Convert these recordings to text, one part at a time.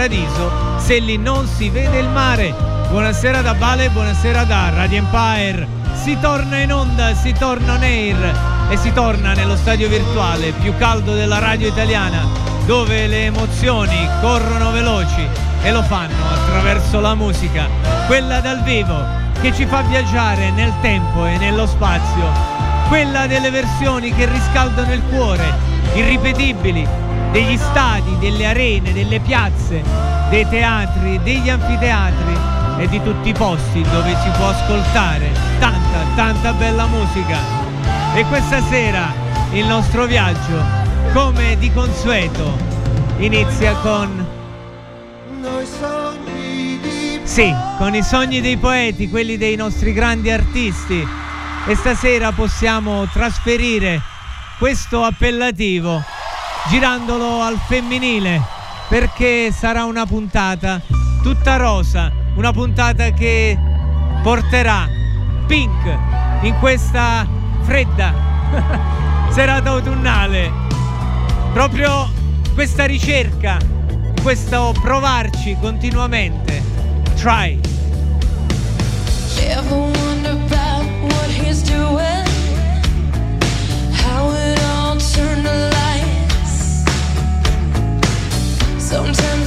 paradiso se lì non si vede il mare. Buonasera da Bale, buonasera da Radio Empire. Si torna in onda, si torna on air e si torna nello stadio virtuale più caldo della radio italiana, dove le emozioni corrono veloci e lo fanno attraverso la musica, quella dal vivo che ci fa viaggiare nel tempo e nello spazio, quella delle versioni che riscaldano il cuore, irripetibili, degli stadi, delle arene, delle piazze, dei teatri, degli anfiteatri e di tutti i posti dove si può ascoltare tanta, tanta bella musica. E questa sera il nostro viaggio, come di consueto, inizia con... Sì, con i sogni dei poeti, quelli dei nostri grandi artisti. E stasera possiamo trasferire questo appellativo girandolo al femminile perché sarà una puntata tutta rosa, una puntata che porterà Pink in questa fredda serata autunnale. Proprio questa ricerca, questo provarci continuamente. Try. Ever wonder about what he's doing? Sometimes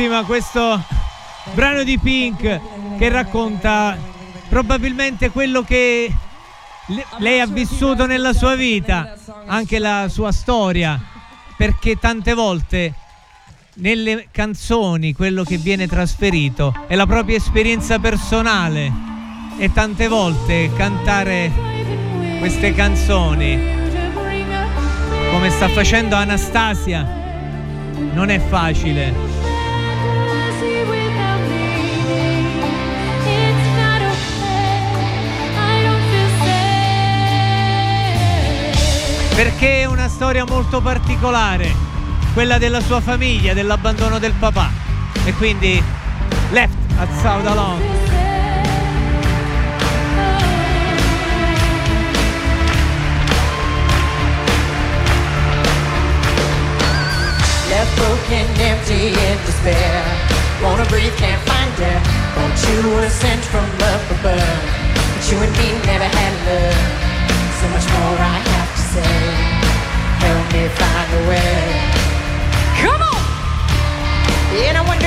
Bellissima questo brano di Pink che racconta probabilmente quello che lei ha vissuto nella sua vita, anche la sua storia, perché tante volte nelle canzoni quello che viene trasferito è la propria esperienza personale e tante volte cantare queste canzoni come sta facendo Anastasia non è facile. Perché è una storia molto particolare quella della sua famiglia, dell'abbandono del papà. E quindi left at South Alone. Left broken, empty in despair. Wanna breathe, can't find air. Thought you were sent from up above. But you and me never had love. So much more I have me find a way. Come on! And I wonder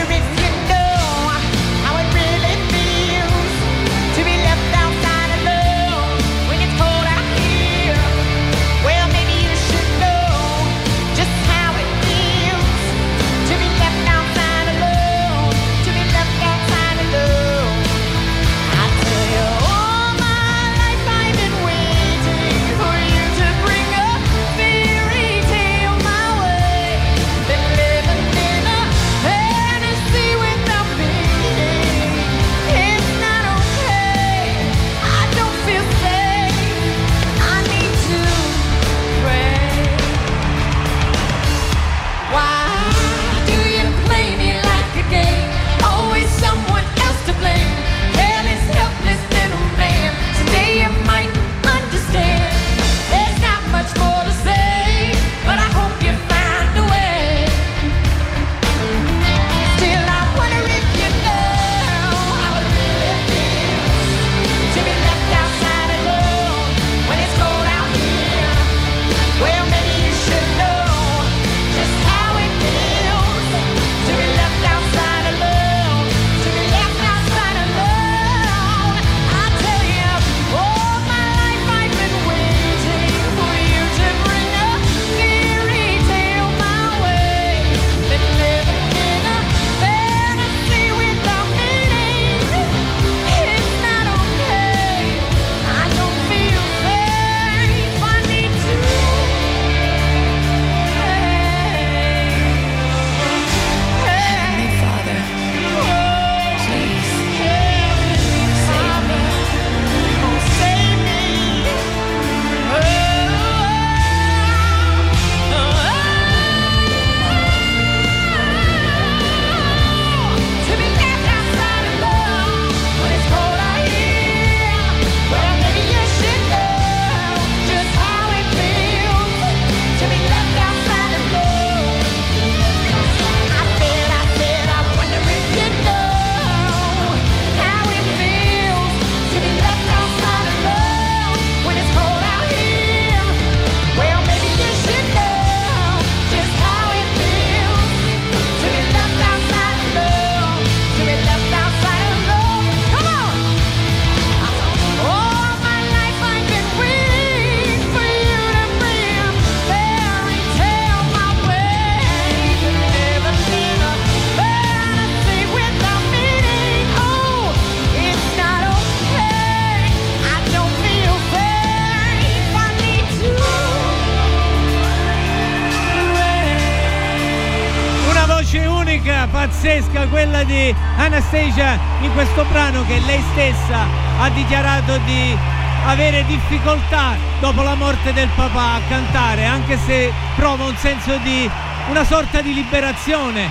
Anastasia in questo brano che lei stessa ha dichiarato di avere difficoltà dopo la morte del papà a cantare, anche se prova un senso di una sorta di liberazione.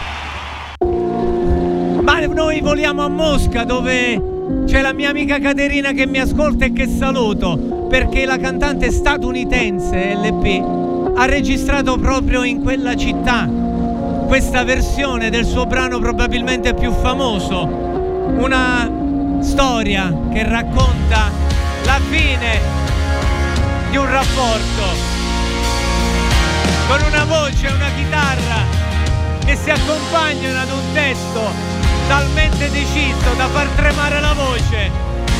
Ma noi voliamo a Mosca dove c'è la mia amica Caterina che mi ascolta e che saluto perché la cantante statunitense LP ha registrato proprio in quella città questa versione del suo brano probabilmente più famoso, una storia che racconta la fine di un rapporto. Con una voce, una chitarra che si accompagnano ad un testo talmente deciso da far tremare la voce,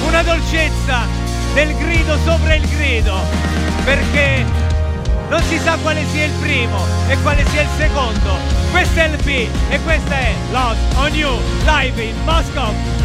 una dolcezza del grido sopra il grido, perché non si sa quale sia il primo e quale sia il secondo. Questo è LP e questa è Lost on You live in Moscow.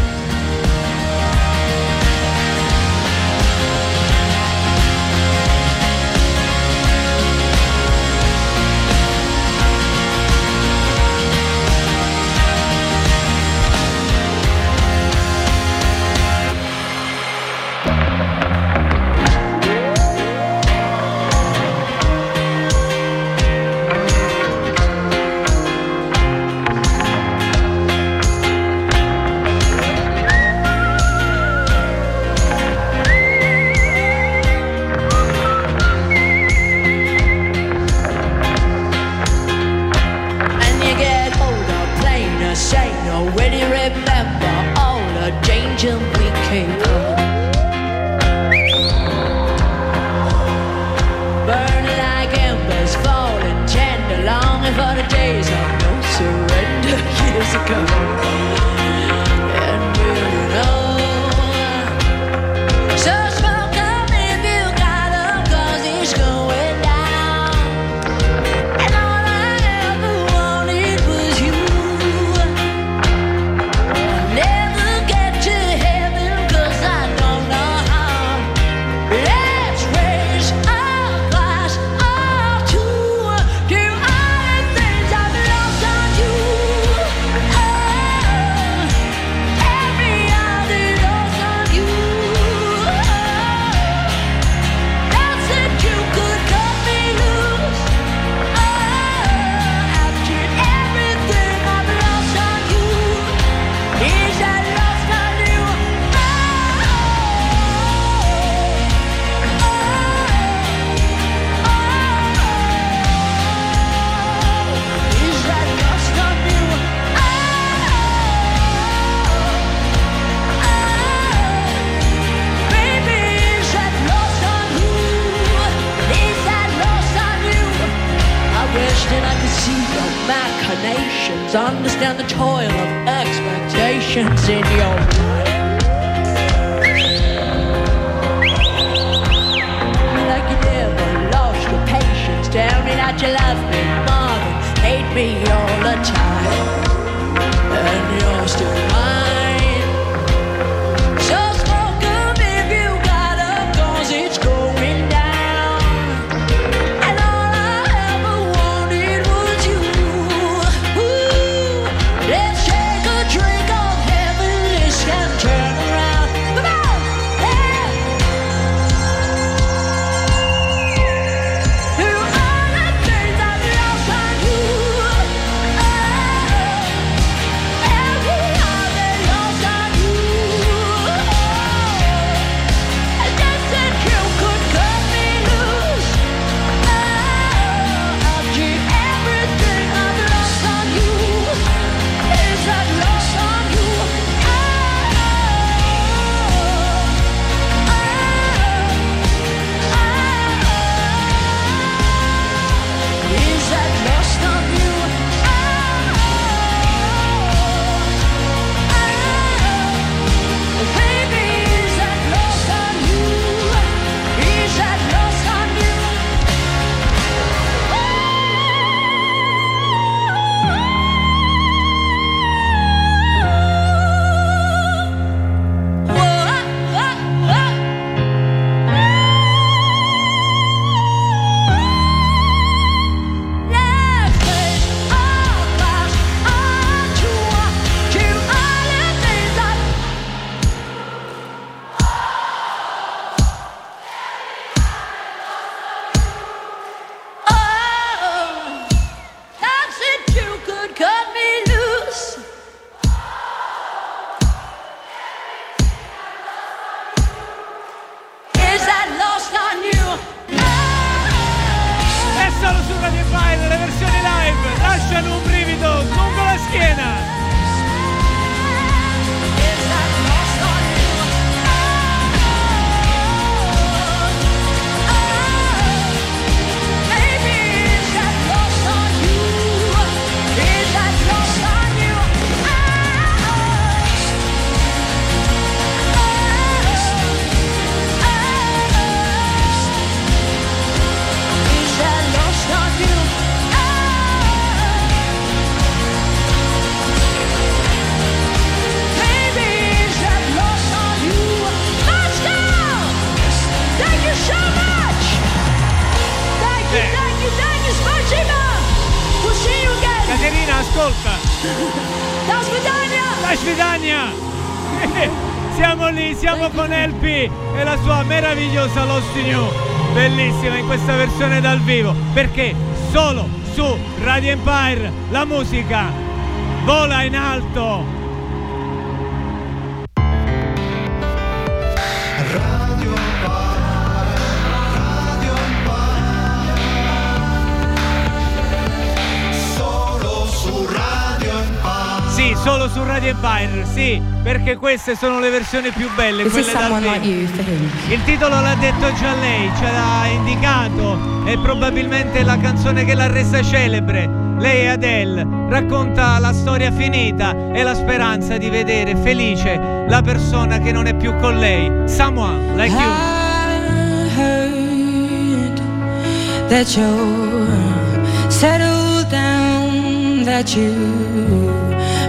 Meravigliosa Lost New. Bellissima in questa versione dal vivo. Perché solo su Radio Empire la musica vola in alto. Solo su Radio Empire, sì, perché queste sono le versioni più belle, This quelle dal like you. Il titolo l'ha detto già lei, ce l'ha indicato, è probabilmente la canzone che l'ha resa celebre. Lei è Adele, racconta la storia finita e la speranza di vedere felice la persona che non è più con lei. Someone like you. That you're settled down, that you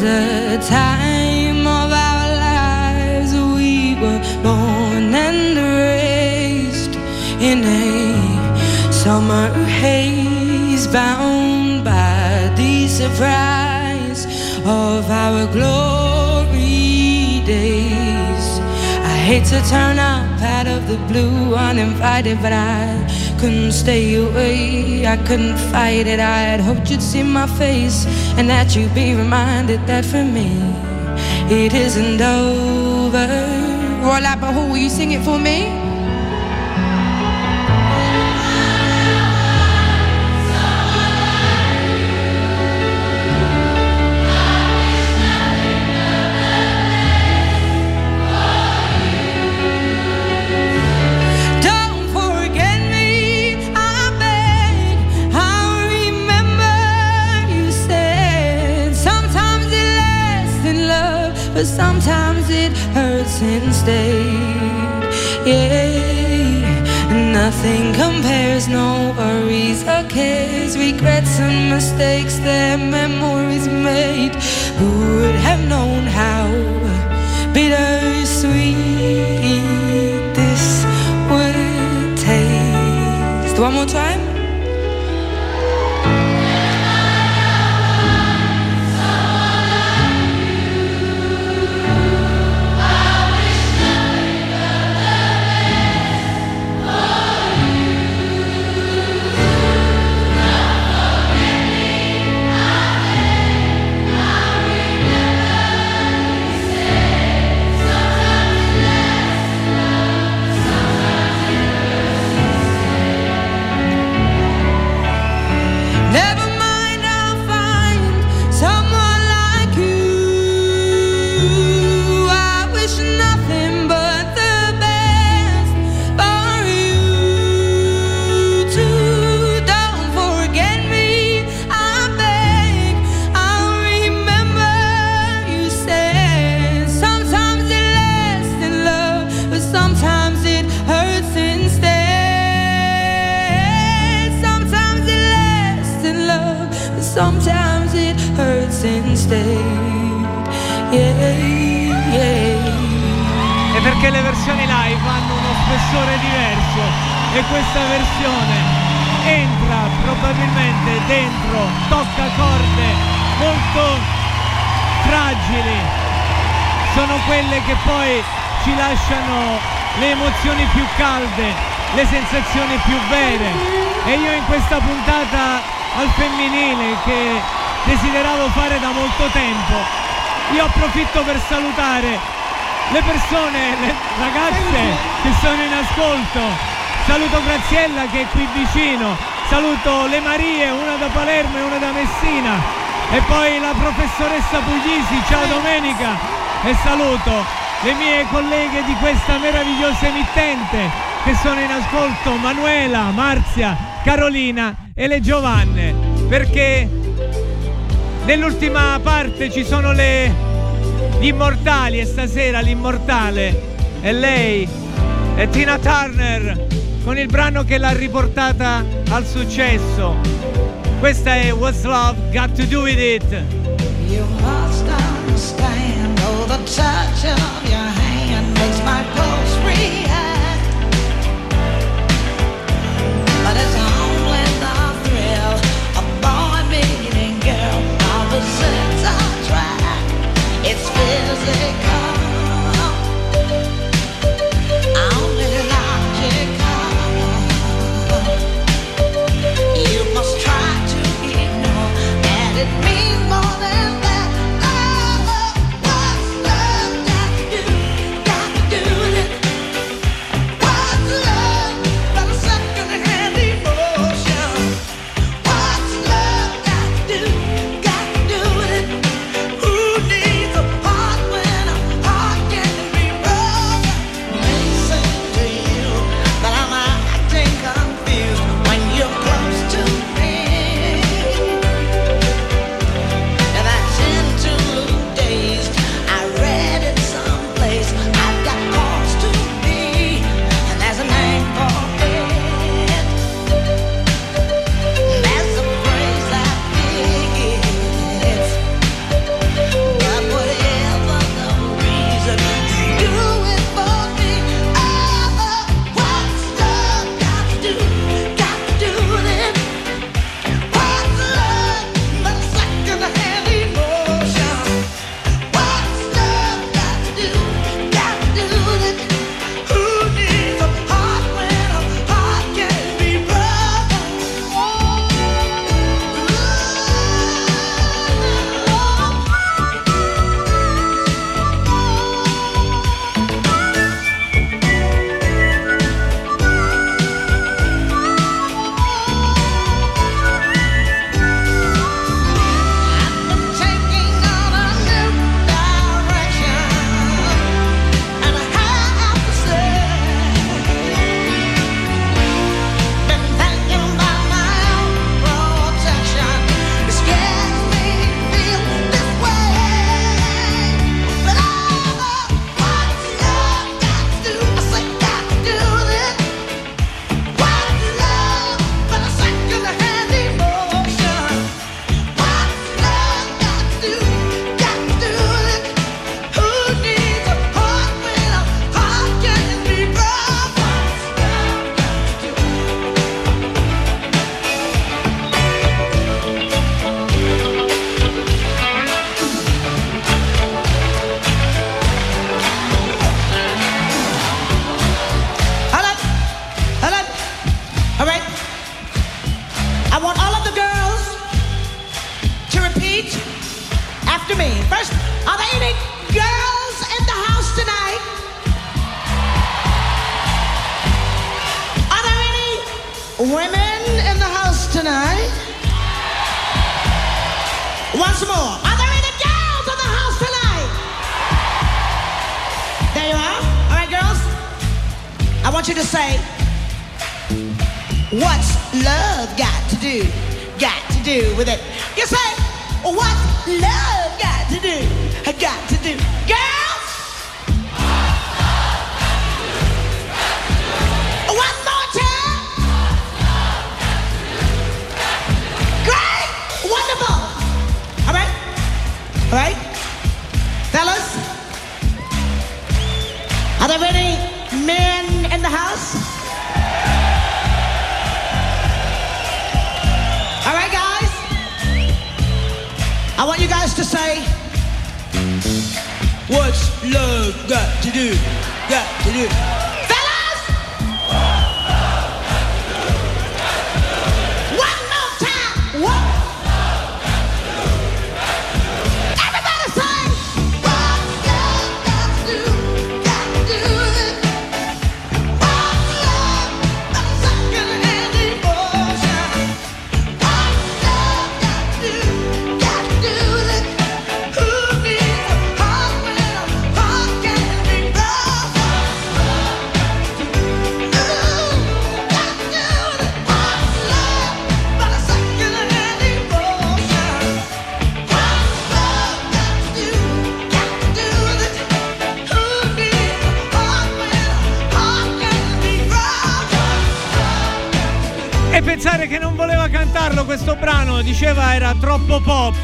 The time of our lives. We were born and raised in a summer haze, bound by the surprise of our glory days. I hate to turn up out of the blue uninvited, but I couldn't stay away. I couldn't fight it. I had hoped you'd see my face and that you'd be reminded that for me it isn't over. Roy Lapper, who will you sing it for me? Instead. Yeah, nothing compares, no worries or cares, regrets and mistakes that memories made. Who would have known how bittersweet this would taste? One more time. approfitto per salutare le persone, le ragazze che sono in ascolto. Saluto Graziella che è qui vicino, saluto le Marie, una da Palermo e una da Messina. E poi la professoressa Puglisi, ciao Domenica. E saluto le mie colleghe di questa meravigliosa emittente che sono in ascolto, Manuela, Marzia, Carolina e le Giovanne, perché nell'ultima parte ci sono le gli immortali e stasera l'immortale è lei, è Tina Turner con il brano che l'ha riportata al successo. Questa è What's Love Got to Do With It. You must understand, oh the touch of your hand makes my pulse react. But it's they come.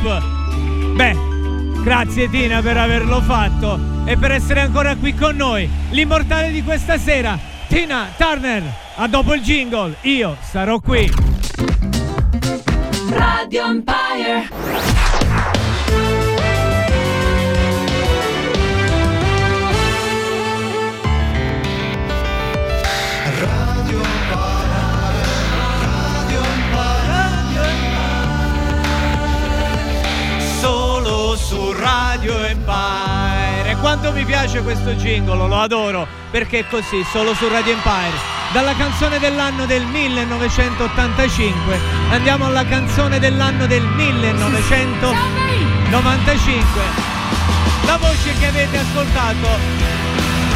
Beh, grazie Tina per averlo fatto e per essere ancora qui con noi. L'immortale di questa sera, Tina Turner. A dopo il jingle, io sarò qui. Radio Empire. Radio Empire. E quanto mi piace questo jingle, lo adoro, perché è così, solo su Radio Empire. Dalla canzone dell'anno del 1985 andiamo alla canzone dell'anno del 1995. La voce che avete ascoltato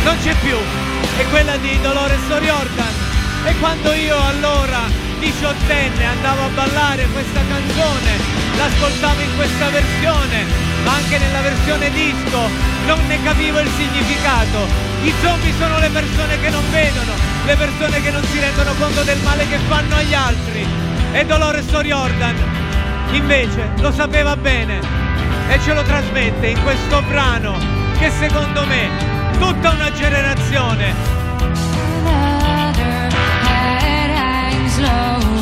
non c'è più, è quella di Dolores O'Riordan. E quando io allora, diciottenne, andavo a ballare questa canzone, l'ascoltavo in questa versione, ma anche nella versione disco, non ne capivo il significato. I zombie sono le persone che non vedono, le persone che non si rendono conto del male che fanno agli altri. E Dolores O'Riordan invece lo sapeva bene e ce lo trasmette in questo brano che secondo me tutta una generazione know.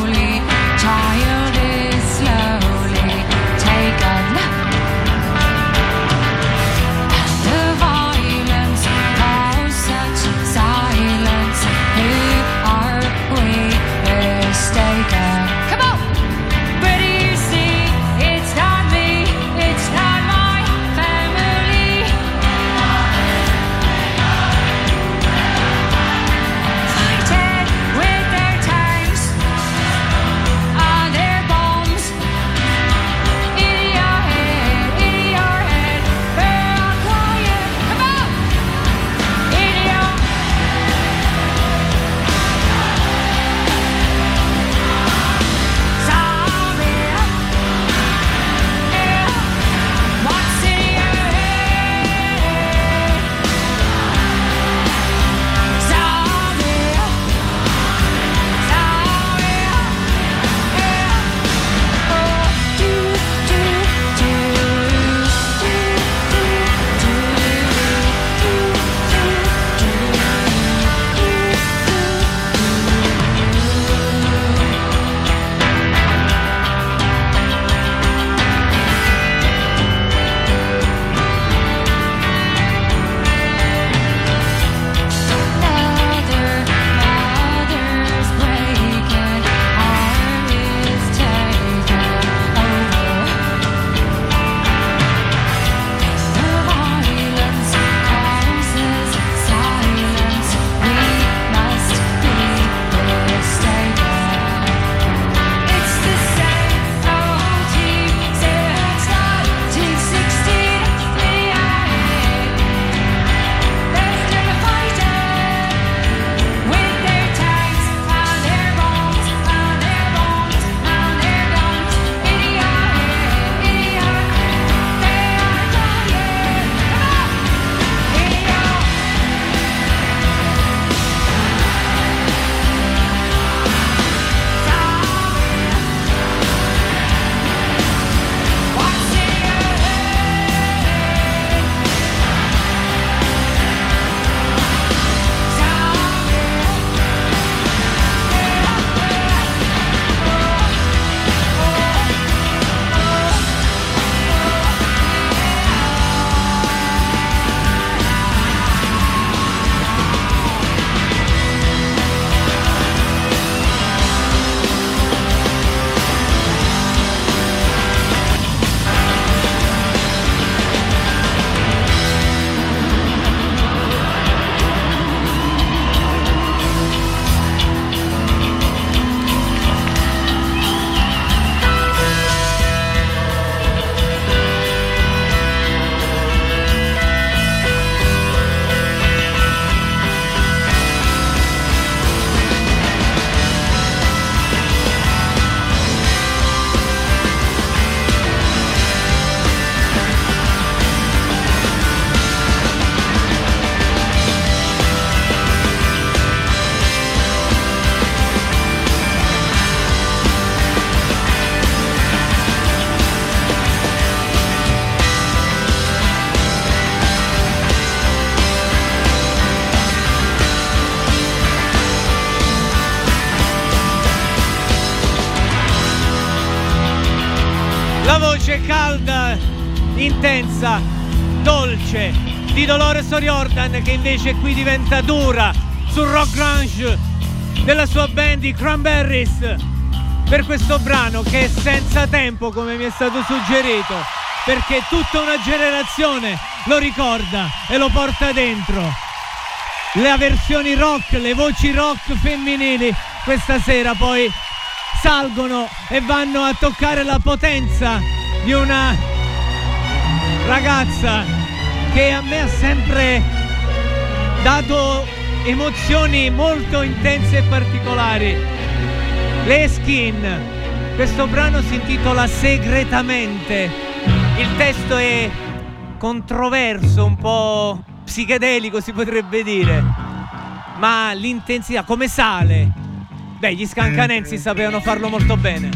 Di Dolores O'Riordan che invece qui diventa dura sul rock grunge della sua band di Cranberries per questo brano che è senza tempo come mi è stato suggerito perché tutta una generazione lo ricorda e lo porta dentro. Le versioni rock, le voci rock femminili questa sera poi salgono e vanno a toccare la potenza di una ragazza che a me ha sempre dato emozioni molto intense e particolari. Le Skin, questo brano si intitola Segretamente. Il testo è controverso, un po' psichedelico si potrebbe dire, ma l'intensità come sale. Beh, gli scancanensi sapevano farlo molto bene.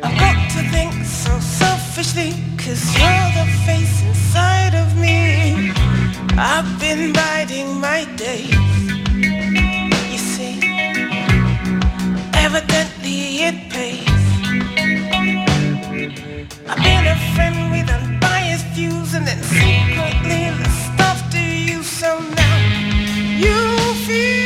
I've got to think so selfishly, cause you're the face inside of me. I've been biding my days. You see, evidently it pays. I've been a friend with unbiased views and then secretly the stuff to you. So now you feel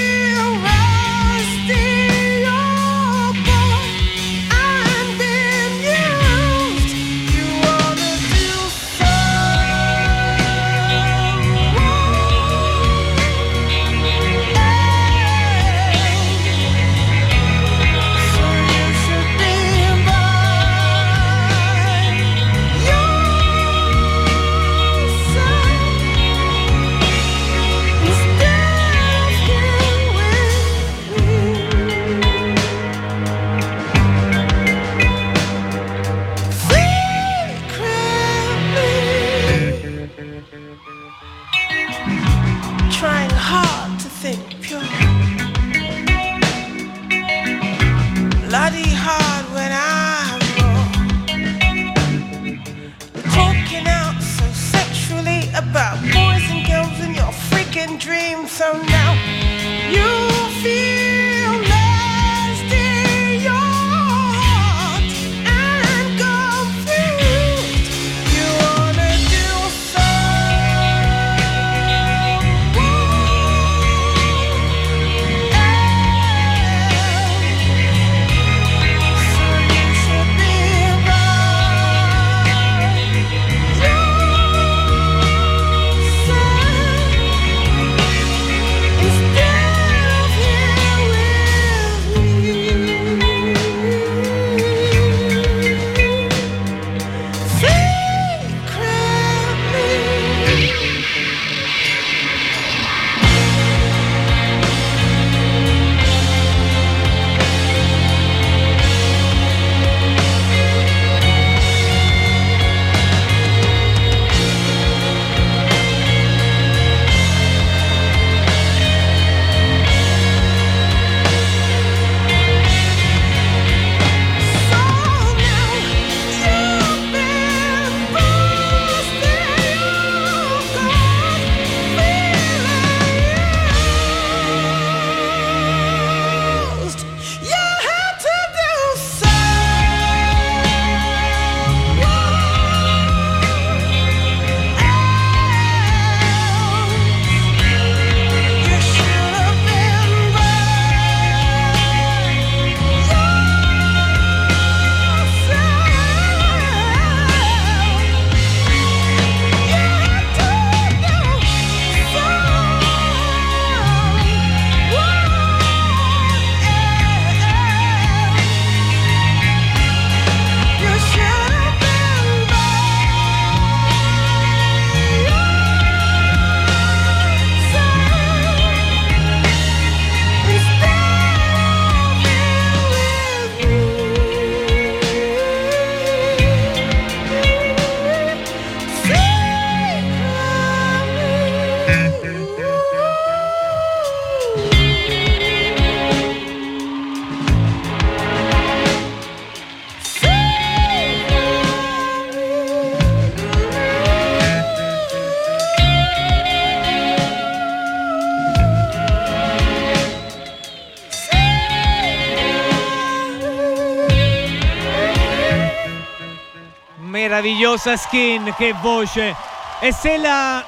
meravigliosa skin, che voce. E se la,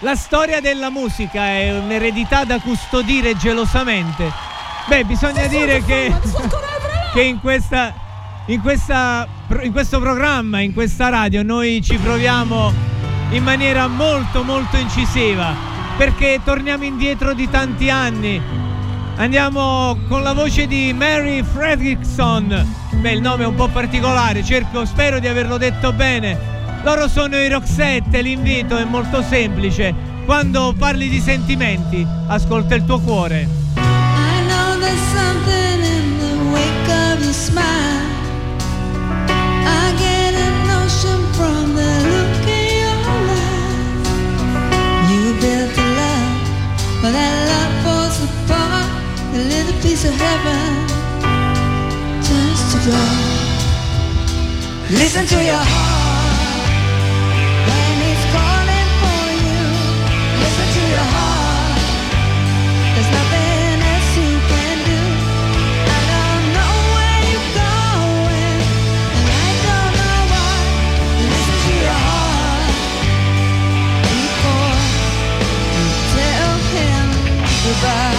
la storia della musica è un'eredità da custodire gelosamente, beh, bisogna dire che, che in, questa, in, questa, in questo programma, in questa radio, noi ci proviamo in maniera molto molto incisiva, perché torniamo indietro di tanti anni. Andiamo con la voce di Mary Fredrickson. Beh, il nome è un po' particolare, cerco, spero di averlo detto bene. Loro sono i Roxette, l'invito è molto semplice. Quando parli di sentimenti, ascolta il tuo cuore. I know there's something in the wake of your smile. I get a notion from the look in your eyes. You built a love, but that love falls apart. A little piece of heaven turns to gold. Listen to your heart when calling for you. Listen to your heart. There's nothing else you can do. I don't know where you're going, and I don't know why. Listen to your heart before you tell him goodbye.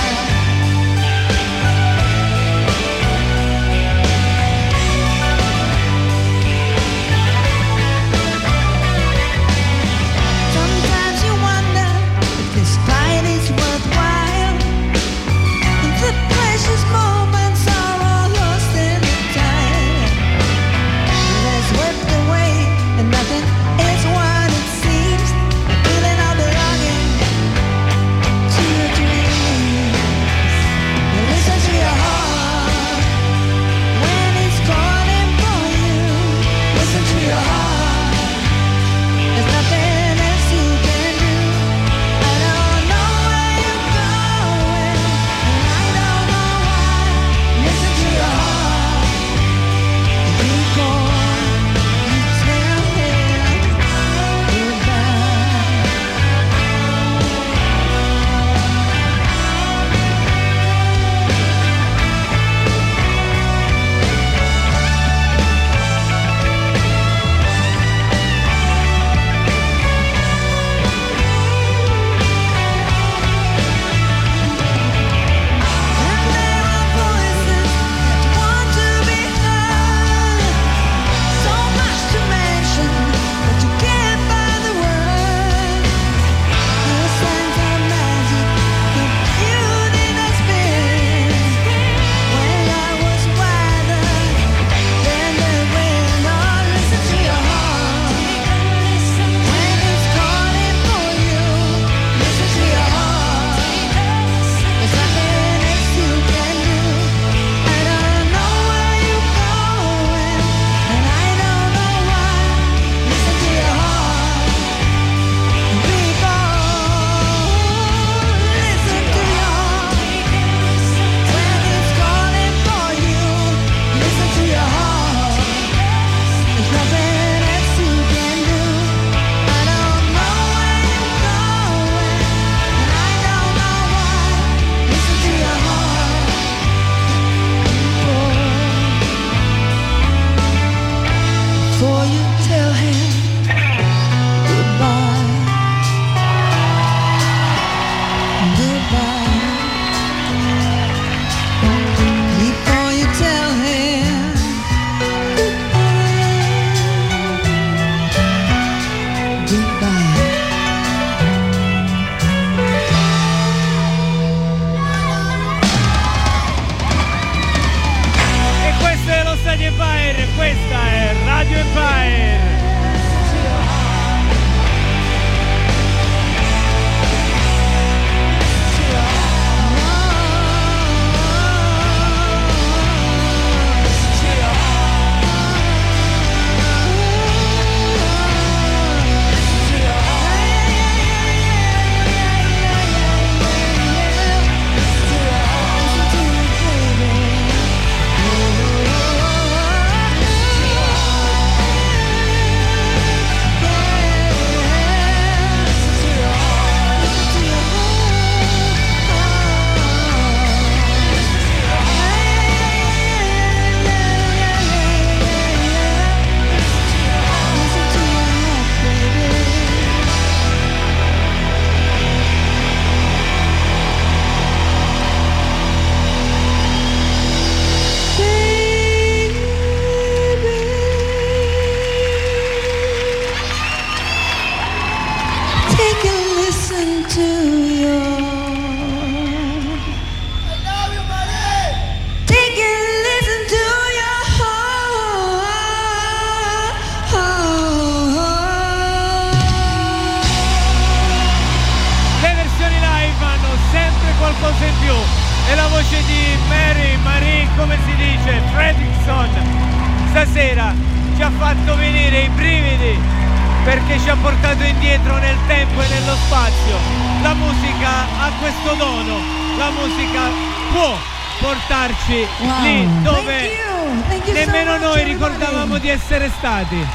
Stati.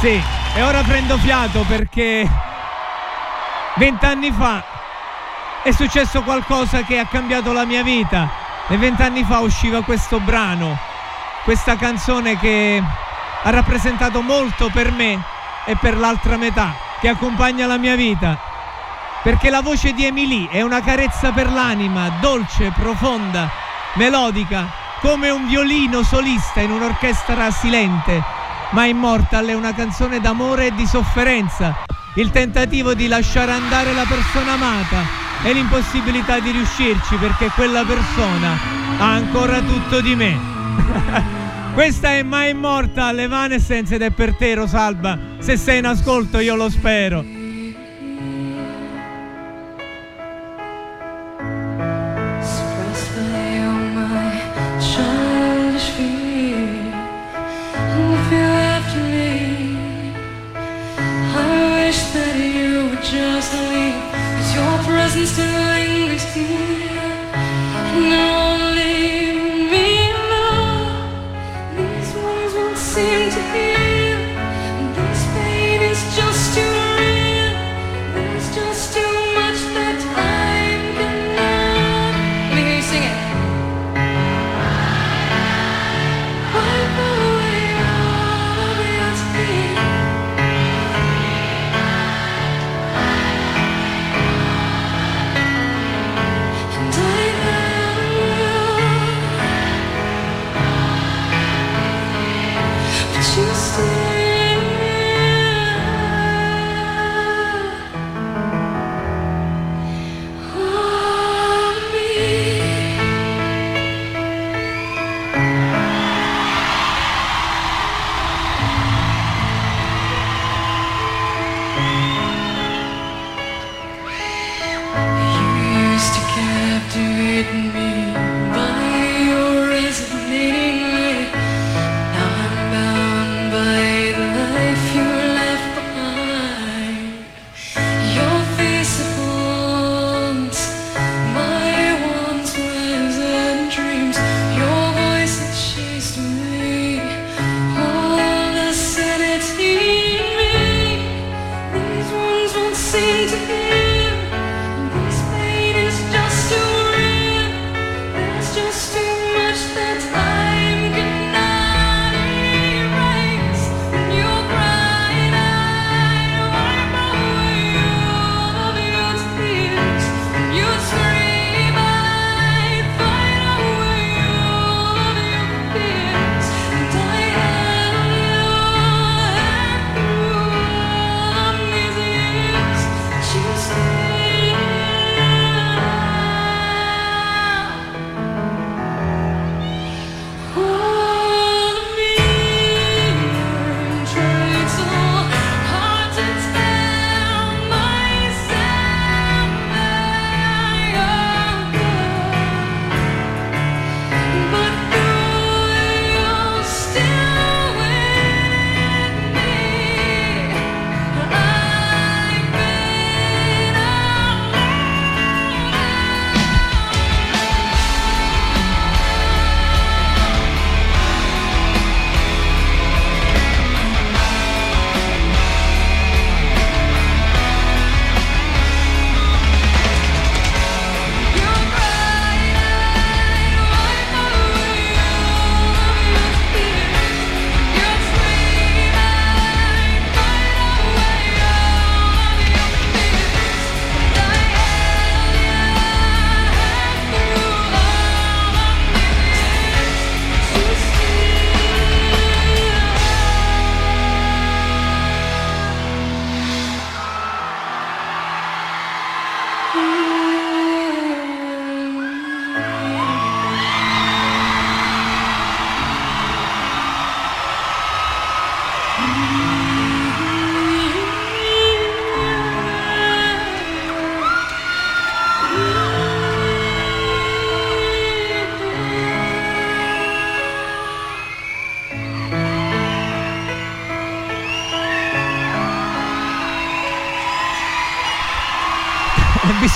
Sì, e ora prendo fiato perché vent'anni fa è successo qualcosa che ha cambiato la mia vita. E vent'anni fa usciva questo brano, questa canzone che ha rappresentato molto per me e per l'altra metà che accompagna la mia vita. Perché la voce di Emily è una carezza per l'anima, dolce, profonda, melodica, come un violino solista in un'orchestra silente. Ma Immortal è una canzone d'amore e di sofferenza, il tentativo di lasciare andare la persona amata e l'impossibilità di riuscirci perché quella persona ha ancora tutto di me. Questa è My Immortal Evanescence ed è per te Rosalba. Se sei in ascolto io lo spero.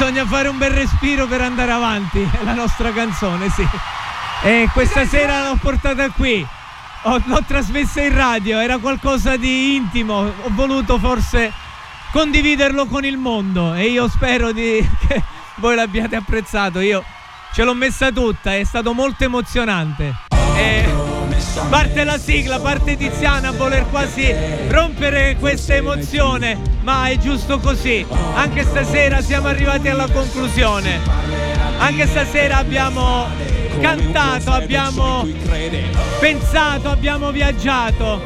Bisogna fare un bel respiro per andare avanti, è la nostra canzone, sì. E questa sera l'ho portata qui, ho- l'ho trasmessa in radio, era qualcosa di intimo, ho voluto forse condividerlo con il mondo e io spero di- che voi l'abbiate apprezzato. Io ce l'ho messa tutta, è stato molto emozionante. E parte la sigla, parte Tiziana a voler quasi rompere questa emozione, ma è giusto così. Anche stasera siamo arrivati alla conclusione. Anche stasera abbiamo cantato, abbiamo pensato, abbiamo viaggiato.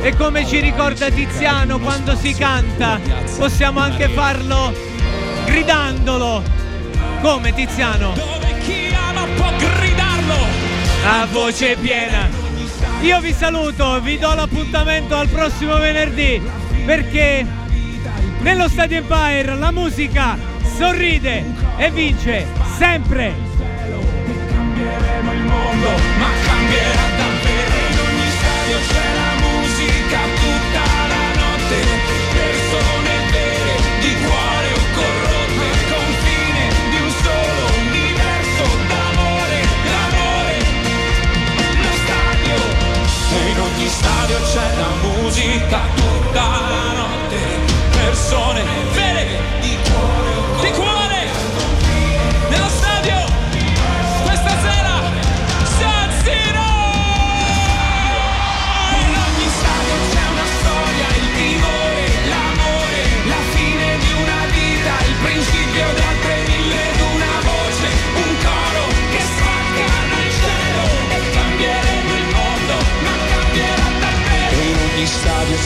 E come ci ricorda Tiziano, quando si canta possiamo anche farlo gridandolo. Come Tiziano? Dove chi ama può gridarlo. A voce piena. Io vi saluto, vi do l'appuntamento al prossimo venerdì perché nello Stadio Empire la musica sorride e vince sempre. Cambieremo il mondo, ma cambierà davvero. In ogni stadio c'è la musica tutta la notte. Persone vere, di cuore o corrotte. Confine di un solo universo d'amore, d'amore. Lo stadio, e in ogni stadio c'è la musica tutta la notte. Persone. Vere, di cuore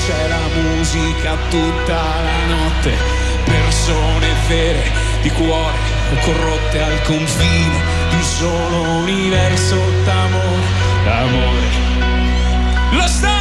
c'è la musica tutta la notte, persone vere di cuore corrotte al confine di un solo universo d'amore, d'amore. Lo stadio